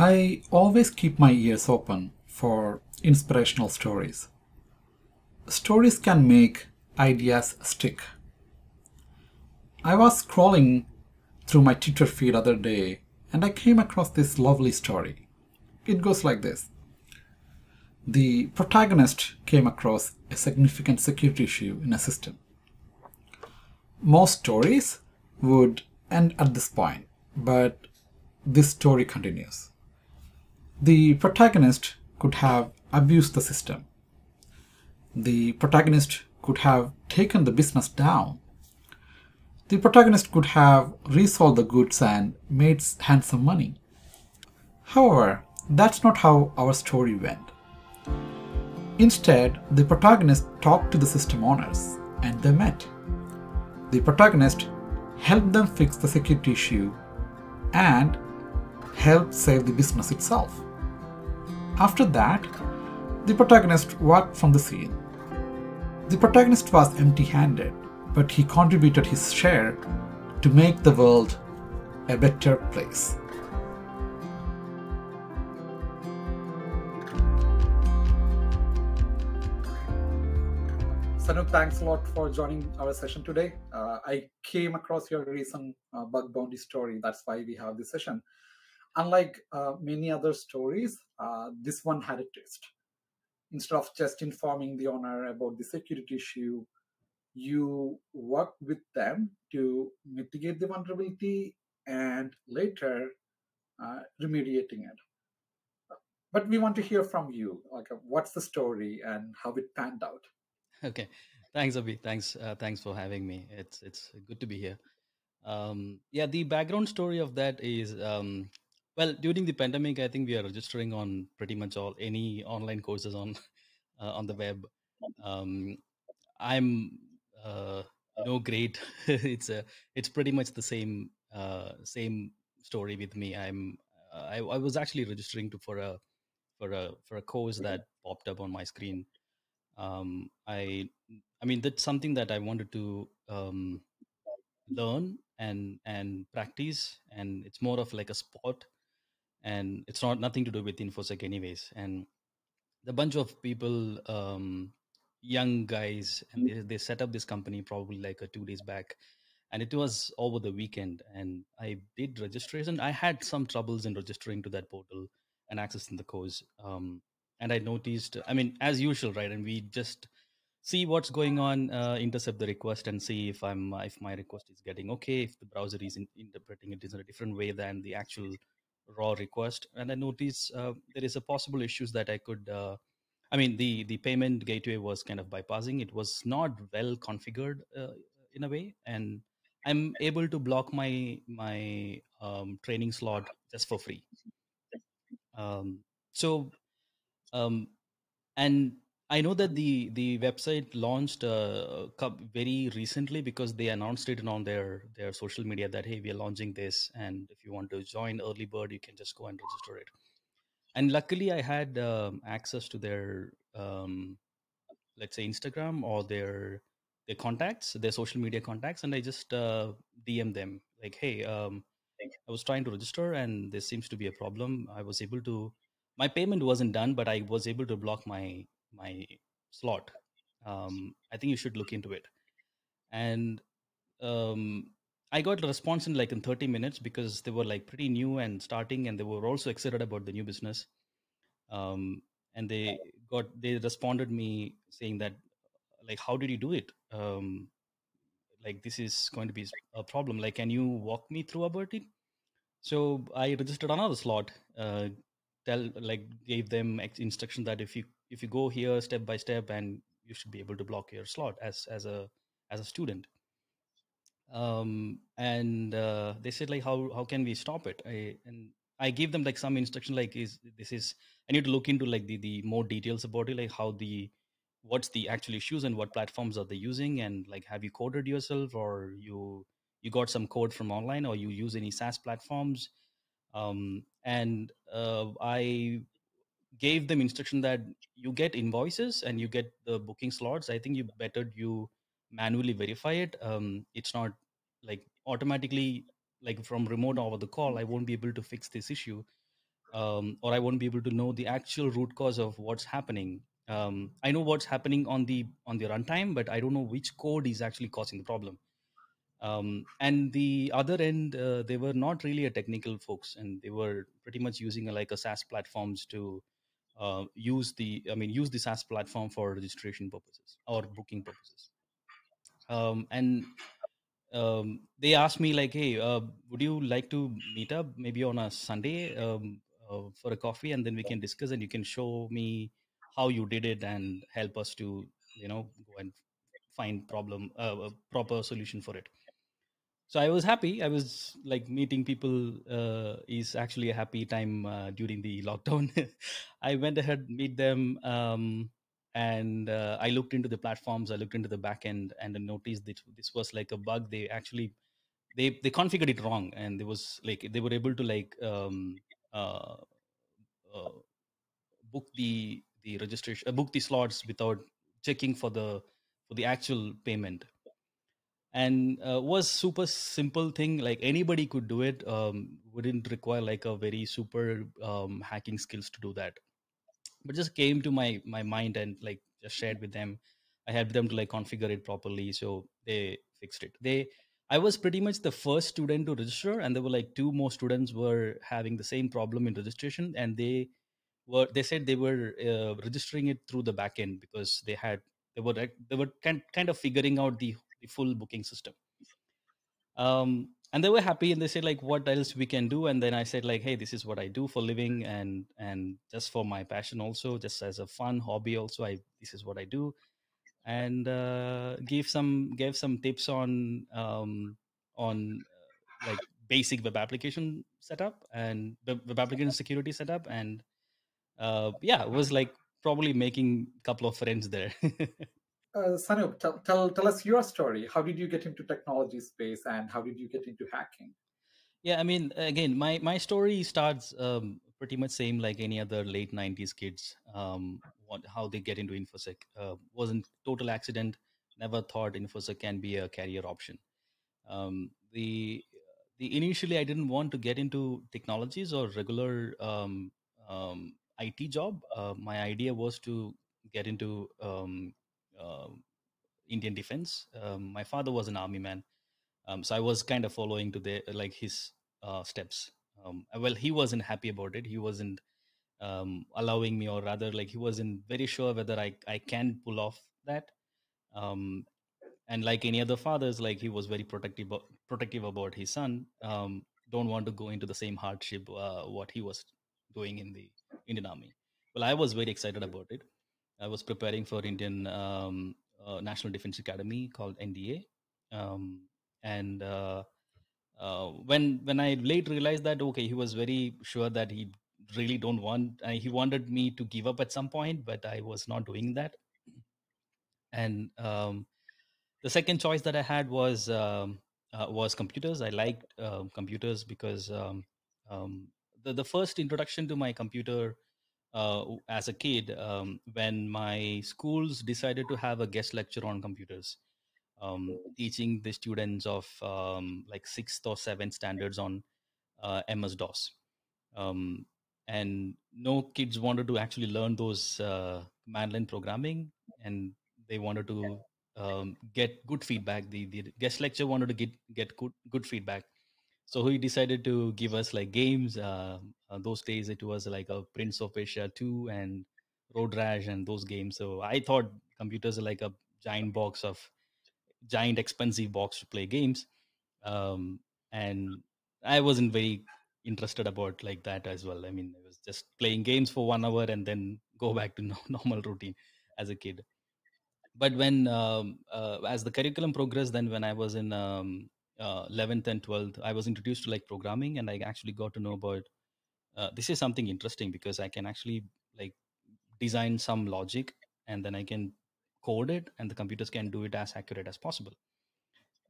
I always keep my ears open for inspirational stories. Stories can make ideas stick. I was scrolling through my Twitter feed other day and I came across this lovely story. It goes like this. The protagonist came across a significant security issue in a system. Most stories would end at this point, but this story continues. The protagonist could have abused the system. The protagonist could have taken the business down. The protagonist could have resold the goods and made handsome money. However, that's not how our story went. Instead, the protagonist talked to the system owners and they met. The protagonist helped them fix the security issue and helped save the business itself. After that, the protagonist walked from the scene. The protagonist was empty handed, but he contributed his share to make the world a better place. Sanu, thanks a lot for joining our session today. Uh, I came across your recent uh, bug bounty story. That's why we have this session. Unlike uh, many other stories, uh, this one had a twist. Instead of just informing the owner about the security issue, you work with them to mitigate the vulnerability and later uh, remediating it. But we want to hear from you. Like, what's the story and how it panned out? Okay, thanks, Abhi. Thanks, uh, thanks for having me. It's it's good to be here. Um, yeah, the background story of that is um, well during the pandemic. I think we are registering on pretty much all any online courses on uh, on the web. Um, I'm uh, no great. it's a it's pretty much the same uh, same story with me. I'm uh, I, I was actually registering to for a for a for a course that popped up on my screen um, I I mean that's something that I wanted to um, learn and and practice, and it's more of like a sport, and it's not nothing to do with infosec anyways. And the bunch of people, um, young guys, and they, they set up this company probably like a two days back, and it was over the weekend. And I did registration. I had some troubles in registering to that portal and accessing the course. Um, and I noticed, I mean, as usual, right? And we just see what's going on, uh, intercept the request, and see if I'm if my request is getting okay, if the browser is in, interpreting it in a different way than the actual raw request. And I noticed uh, there is a possible issues that I could. Uh, I mean, the the payment gateway was kind of bypassing. It was not well configured uh, in a way, and I'm able to block my my um, training slot just for free. Um, so um, and I know that the the website launched uh, very recently because they announced it on their their social media that hey we are launching this and if you want to join early bird you can just go and register it. And luckily I had um, access to their um, let's say Instagram or their their contacts, their social media contacts, and I just uh, DM them like hey um, I was trying to register and there seems to be a problem. I was able to my payment wasn't done, but I was able to block my my slot. Um, I think you should look into it. And um, I got a response in like in 30 minutes because they were like pretty new and starting, and they were also excited about the new business. Um, and they got they responded me saying that like how did you do it? Um, like this is going to be a problem. Like, can you walk me through about it? So I registered another slot, uh, tell like gave them instruction that if you if you go here step by step and you should be able to block your slot as as a as a student. Um and uh, they said like how how can we stop it? I and i gave them like some instruction like is this is i need to look into like the the more details about it like how the what's the actual issues and what platforms are they using and like have you coded yourself or you you got some code from online or you use any saas platforms? Um, and uh, i gave them instruction that you get invoices and you get the booking slots i think you better you manually verify it um, it's not like automatically like from remote over the call i won't be able to fix this issue um, or I won't be able to know the actual root cause of what's happening. Um, I know what's happening on the on the runtime, but I don't know which code is actually causing the problem. Um, and the other end, uh, they were not really a technical folks, and they were pretty much using a, like a SaaS platforms to uh, use the, I mean, use the SaaS platform for registration purposes or booking purposes. Um, and um, they asked me like, "Hey, uh, would you like to meet up maybe on a Sunday um, uh, for a coffee, and then we can discuss, and you can show me how you did it and help us to, you know, go and find problem uh, a proper solution for it." So I was happy. I was like meeting people uh, is actually a happy time uh, during the lockdown. I went ahead meet them. Um, and uh, i looked into the platforms i looked into the backend and I noticed that this was like a bug they actually they they configured it wrong and there was like they were able to like um, uh, uh, book the the registration uh, book the slots without checking for the for the actual payment and uh, was super simple thing like anybody could do it um, wouldn't require like a very super um, hacking skills to do that. But just came to my my mind and like just shared with them. I helped them to like configure it properly so they fixed it. They i was pretty much the first student to register and there were like two more students were having the same problem in registration and they were they said they were uh, registering it through the backend because they had they were they were kind, kind of figuring out the, the full booking system. Um, and they were happy and they said like what else we can do? And then i said like hey this is what i do for living and and just for my passion also just as a fun hobby also i this is what i do. And uh, gave some gave some tips on um, on uh, like basic web application setup and web application security setup and uh, yeah it was like probably making a couple of friends there uh, tell, tell, tell us your story. How did you get into technology space and how did you get into hacking? Yeah, I mean, again, my, my story starts um, pretty much same like any other late 90s kids. Um, what, how they get into InfoSec uh, wasn't total accident. Never thought InfoSec can be a career option. Um, the the initially I didn't want to get into technologies or regular um, um, IT job. Uh, my idea was to get into um, Indian defense. Um, my father was an army man, um, so I was kind of following to the like his uh, steps. Um, well, he wasn't happy about it. He wasn't allowing me, or rather, like he wasn't very sure whether I I can pull off that. And like any other fathers, like he was very protective protective about his son. Don't want to go into the same hardship uh, what he was doing in the Indian Army. Well, I was very excited about it. I was preparing for Indian um, uh, National Defense Academy called NDA, um, and uh, uh, when when I late realized that okay, he was very sure that he really don't want. Uh, he wanted me to give up at some point, but I was not doing that. And um, the second choice that I had was um, uh, was computers. I liked uh, computers because um, um, the the first introduction to my computer uh, as a kid um, when my schools decided to have a guest lecture on computers, um, teaching the students of um, like sixth or seventh standards on uh, MS DOS. Um, and no kids wanted to actually learn those uh, command line programming, and they wanted to um, get good feedback. The, the guest lecture wanted to get get good good feedback so he decided to give us like games uh, uh, those days it was like a prince of persia 2 and road rash and those games. So i thought computers are like a giant box of giant expensive box to play games. Um, and i wasn't very interested about like that as well. I mean i was just playing games for one hour and then go back to normal routine as a kid. But when um, uh, as the curriculum progressed then when i was in um, uh, 11th and 12th i was introduced to like programming and i actually got to know about uh, this is something interesting because i can actually like design some logic and then i can code it and the computers can do it as accurate as possible.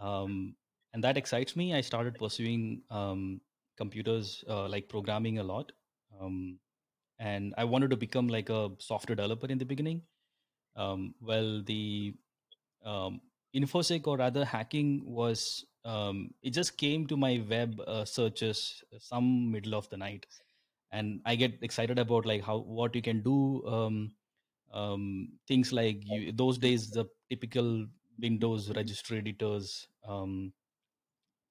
Um, and that excites me. I started pursuing um, computers uh, like programming a lot um, and i wanted to become like a software developer in the beginning. Um, well the um, infosec or rather hacking was um, it just came to my web uh, searches some middle of the night. And i get excited about like how what you can do um, um, things like you, those days the typical windows registry editors um,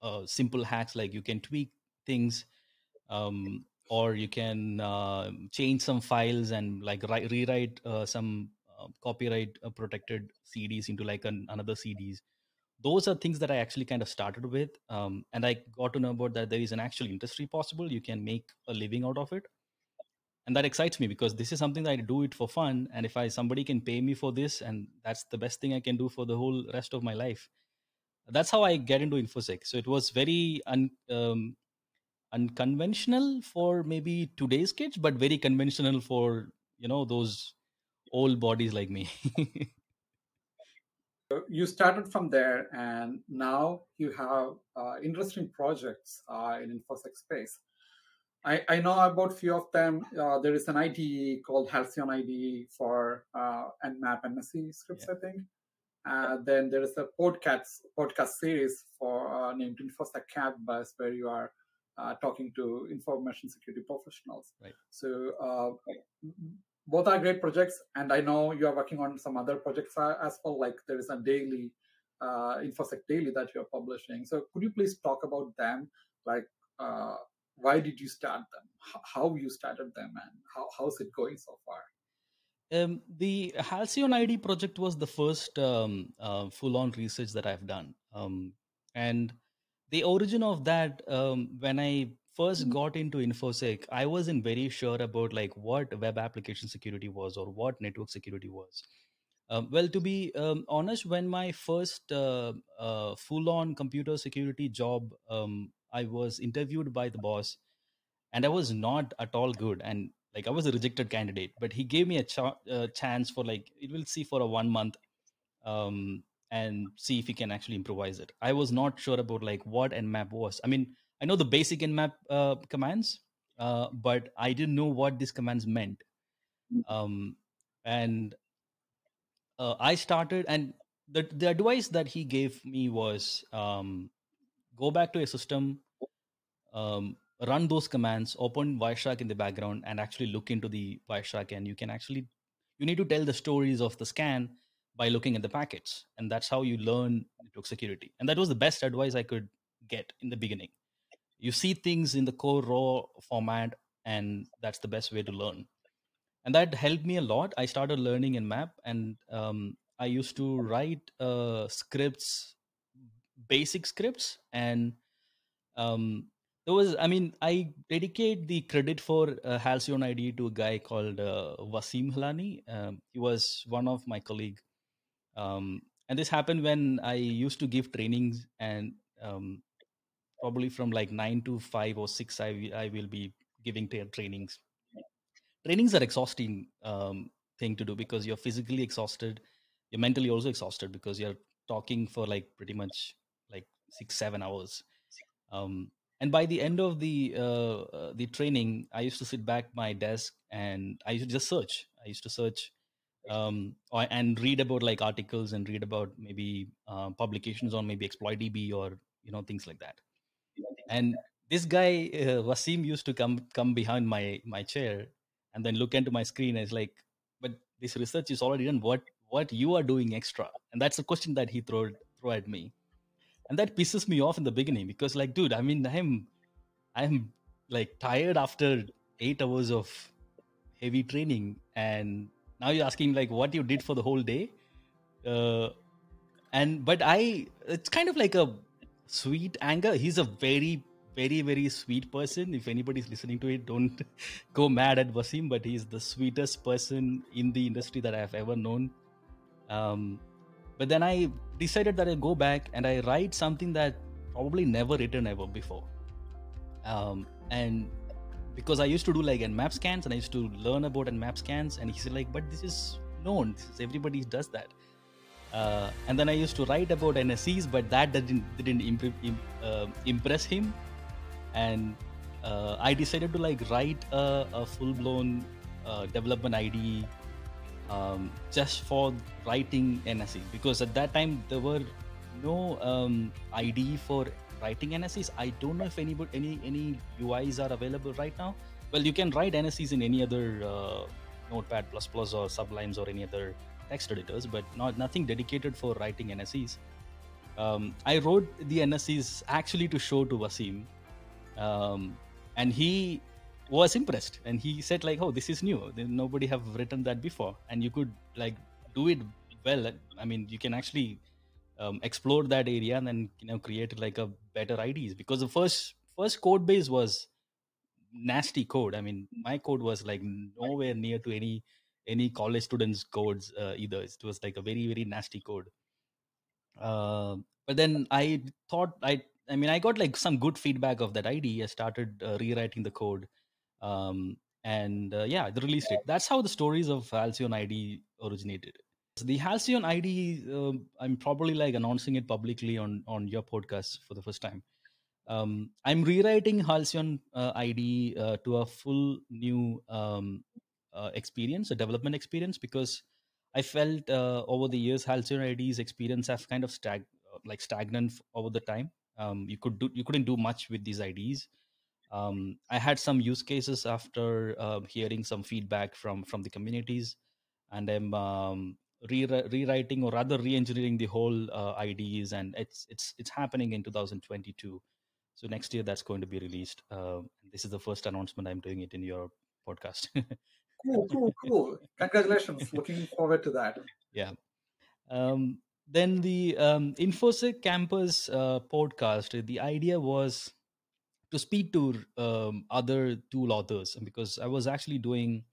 uh, simple hacks like you can tweak things um, or you can uh, change some files and like write, rewrite uh, some uh, copyright uh, protected cds into like an, another cds those are things that i actually kind of started with um, and i got to know about that there is an actual industry possible you can make a living out of it. And that excites me because this is something that i do it for fun and if i somebody can pay me for this and that's the best thing i can do for the whole rest of my life that's how i get into infosec. So it was very un, um, unconventional for maybe today's kids but very conventional for you know those old bodies like me you started from there and now you have uh, interesting projects uh, in infosec space I, I know about few of them. Uh, there is an IDE called Halcyon IDE for uh, Nmap NSE scripts, yeah. I think. Uh, then there is a podcast podcast series for uh, named InfoSec Campus, where you are uh, talking to information security professionals. Right. So uh, both are great projects, and I know you are working on some other projects as well. Like there is a daily uh, InfoSec daily that you are publishing. So could you please talk about them? Like uh, why did you start them? How you started them, and how how's it going so far? Um, the Halcyon ID project was the first um, uh, full-on research that I've done, um, and the origin of that um, when I first mm-hmm. got into infosec i wasn't very sure about like what web application security was or what network security was. Um, well to be um, honest when my first uh, uh, full on computer security job um, i was interviewed by the boss and i was not at all good and like i was a rejected candidate but he gave me a, ch- a chance for like it will see for a one month um, and see if he can actually improvise it. I was not sure about like what nmap was. I mean I know the basic nmap uh, commands, uh, but I didn't know what these commands meant. Mm. Um, and uh, I started, and the the advice that he gave me was um, go back to a system, um, run those commands, open Wireshark in the background, and actually look into the Wireshark, and you can actually you need to tell the stories of the scan by looking at the packets, and that's how you learn network security. And that was the best advice I could get in the beginning you see things in the core raw format and that's the best way to learn. And that helped me a lot. I started learning nmap and um, i used to write uh, scripts basic scripts and um, there was i mean i dedicate the credit for uh, halcyon ide to a guy called uh, wasim halani. Um, he was one of my colleague. Um, and this happened when i used to give trainings and um, probably from like 9 to 5 or 6 i, I will be giving trainings. Trainings are exhausting um, thing to do because you're physically exhausted you're mentally also exhausted because you're talking for like pretty much like six seven hours. Um, and by the end of the uh, uh, the training i used to sit back my desk and i used to just search. I used to search um, and read about like articles and read about maybe uh, publications on maybe exploit DB or you know things like that and this guy uh, Wasim used to come come behind my my chair and then look into my screen and it's like, but this research is already done. What what you are doing extra? And that's a question that he throw throw at me, and that pisses me off in the beginning because like, dude, I mean, I'm I'm like tired after eight hours of heavy training, and now you're asking like what you did for the whole day. Uh, and but I, it's kind of like a sweet anger. He's a very, very, very sweet person. If anybody's listening to it, don't go mad at Wasim, but he's the sweetest person in the industry that I've ever known. Um, but then I decided that I go back and I write something that probably never written ever before. Um, and because I used to do like Nmap scans and I used to learn about Nmap scans, and he said like, but this is known. This is, everybody does that. Uh, and then I used to write about NSEs, but that didn't didn't imp- uh, impress him, and uh, I decided to like write a, a full blown uh, development ID um, just for writing NSE because at that time there were no um, IDE for writing NSEs. I don't know if any any any UIs are available right now, well, you can write NSEs in any other uh, Notepad++ or Sublimes or any other text editors, but not nothing dedicated for writing NSEs. Um, I wrote the NSEs actually to show to Wasim, um, and he was impressed. And he said like oh this is new. Nobody have written that before. And you could like do it well. I mean you can actually um, explore that area and then you know create like a better IDs because the first first code base was nasty code. I mean my code was like nowhere near to any any college students codes uh, either. It was like a very very nasty code. Uh, but then i thought i i mean i got like some good feedback of that id i started uh, rewriting the code. Um, and uh, yeah the release date that's how the stories of halcyon id originated. So the halcyon id um, i'm probably like announcing it publicly on on your podcast for the first time. Um, i'm rewriting halcyon uh, id uh, to a full new um, uh, experience a development experience because i felt uh, over the years halcyon id's experience have kind of stag uh, like stagnant over the time. Um, you could do you couldn't do much with these ids um, i had some use cases after uh, hearing some feedback from from the communities and i'm um, re- rewriting or rather re-engineering the whole uh, ids and it's it's it's happening in 2022 so next year that's going to be released uh, this is the first announcement i'm doing it in your podcast cool cool cool. Congratulations. Looking forward to that. Yeah. Um, then the um, infosec campus uh, podcast the idea was to speak to um, other tool authors because I was actually doing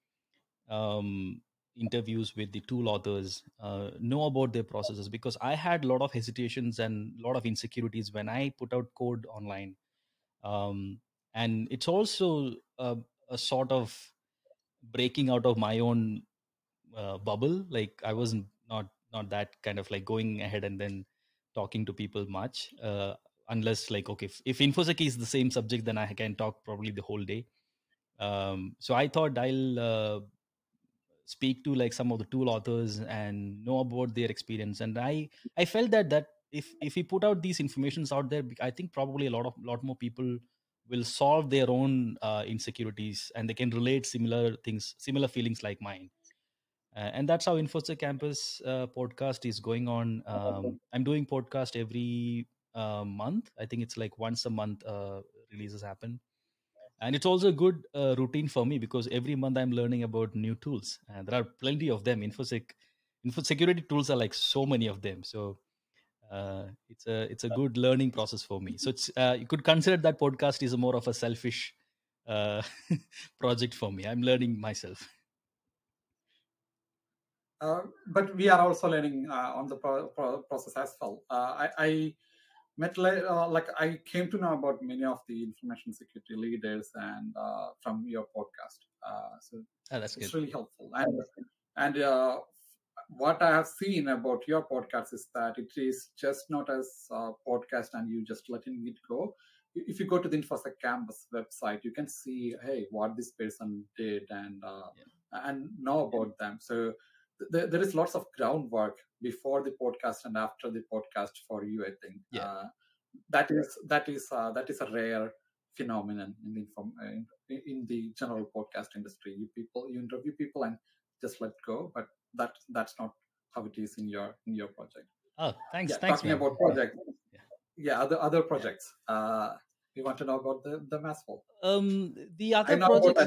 um, interviews with the tool authors, uh, know about their processes because I had a lot of hesitations and a lot of insecurities when I put out code online. Um, and it's also a, a, sort of breaking out of my own uh, bubble. Like I wasn't not not that kind of like going ahead and then talking to people much. Uh, unless like okay if, if infosec is the same subject then i can talk probably the whole day um, so i thought i'll uh, speak to like some of the tool authors and know about their experience and i i felt that that if if we put out these informations out there i think probably a lot of lot more people will solve their own uh, insecurities and they can relate similar things similar feelings like mine uh, and that's how infosec campus uh, podcast is going on um, i'm doing podcast every uh, month. I think it's like once a month uh, releases happen. And it's also a good uh, routine for me because every month I'm learning about new tools. And there are plenty of them. Infosec, info security tools are like so many of them. So uh, it's a it's a good learning process for me. So it's uh, you could consider that podcast is more of a selfish uh, project for me. I'm learning myself. Uh, but we are also learning uh, on the pro- pro- process as well. Uh, I, I, met uh, like I came to know about many of the information security leaders and uh, from your podcast. Uh, so oh, that's it's good. really helpful. And and uh, what I have seen about your podcast is that it is just not as a podcast and you just letting it go. If you go to the InfoSec Campus website, you can see, hey, what this person did and uh, yeah. and know about them. So th- there is lots of groundwork before the podcast and after the podcast for you i think yeah. Uh, that is that is uh, that is a rare phenomenon in the inform, uh, in, in, the general podcast industry you people you interview people and just let go but that that's not how it is in your in your project oh thanks yeah, thanks talking man. about projects yeah. yeah other other projects uh you want to know about the the mass Um, the other project.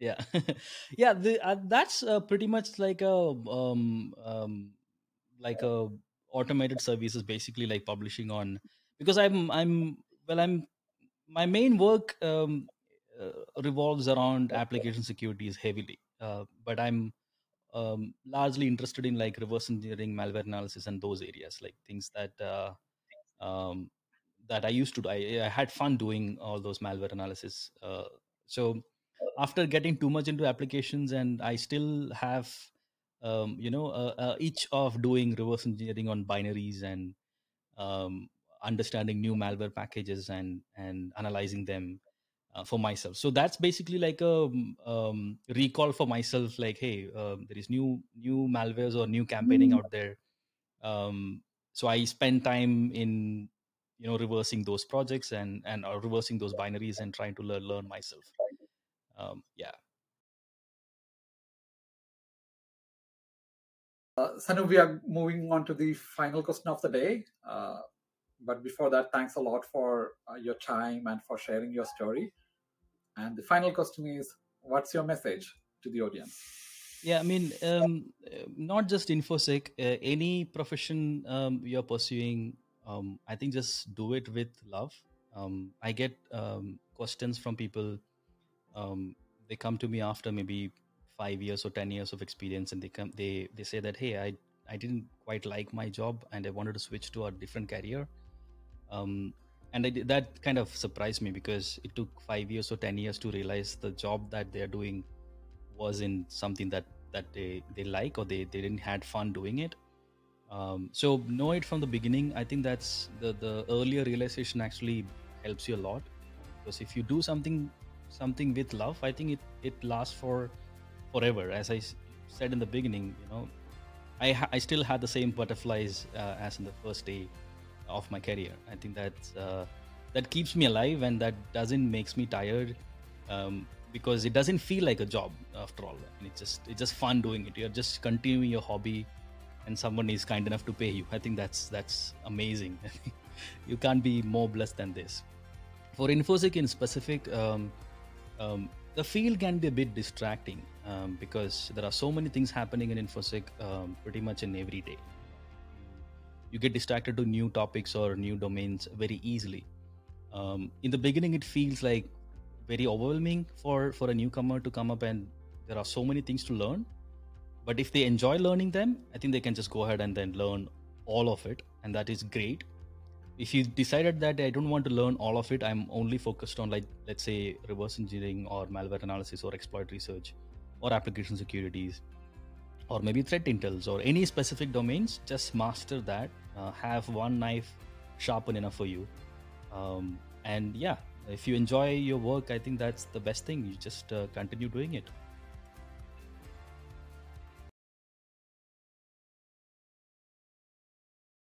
Yeah, yeah. The, uh, that's uh, pretty much like a um, um, like a automated services, basically like publishing on. Because I'm I'm well, I'm my main work um, uh, revolves around application securities heavily, uh, but I'm um, largely interested in like reverse engineering, malware analysis, and those areas, like things that uh, um, that I used to do. I, I had fun doing all those malware analysis. Uh, so after getting too much into applications, and I still have, um, you know, uh, each of doing reverse engineering on binaries and um, understanding new malware packages and and analyzing them uh, for myself. So that's basically like a um, recall for myself. Like, hey, um, there is new new malwares or new campaigning out there. Um, so I spend time in you know reversing those projects and and uh, reversing those binaries and trying to learn, learn myself um, yeah Uh, Sanu, we are moving on to the final question of the day. Uh, but before that, thanks a lot for uh, your time and for sharing your story. And the final question is what's your message to the audience? Yeah, I mean, um, uh, not just infosec. Uh, any profession um, you're pursuing, um, I think just do it with love. Um, I get um, questions from people. Um, they come to me after maybe five years or ten years of experience, and they come, they they say that, hey, I I didn't quite like my job, and I wanted to switch to a different career. Um, and I, that kind of surprised me because it took five years or ten years to realize the job that they're doing wasn't something that that they they like or they they didn't had fun doing it. Um, so know it from the beginning. I think that's the the earlier realization actually helps you a lot. Because if you do something something with love i think it it lasts for forever. As i said in the beginning you know i i still had the same butterflies uh, as in the first day of my career. I think that uh, that keeps me alive and that doesn't makes me tired um, because it doesn't feel like a job after all. And it's just it's just fun doing it. You're just continuing your hobby and someone is kind enough to pay you. I think that's that's amazing. You can't be more blessed than this. For infosec in specific um, um, the field can be a bit distracting um, because there are so many things happening in infosec um, pretty much in every day you get distracted to new topics or new domains very easily. Um, in the beginning it feels like very overwhelming for for a newcomer to come up and there are so many things to learn. But if they enjoy learning them i think they can just go ahead and then learn all of it and that is great. If you decided that i don't want to learn all of it i'm only focused on like let's say reverse engineering or malware analysis or exploit research or application securities or maybe threat intels or any specific domains just master that uh, have one knife sharpen enough for you. Um, and yeah if you enjoy your work i think that's the best thing. You just uh, continue doing it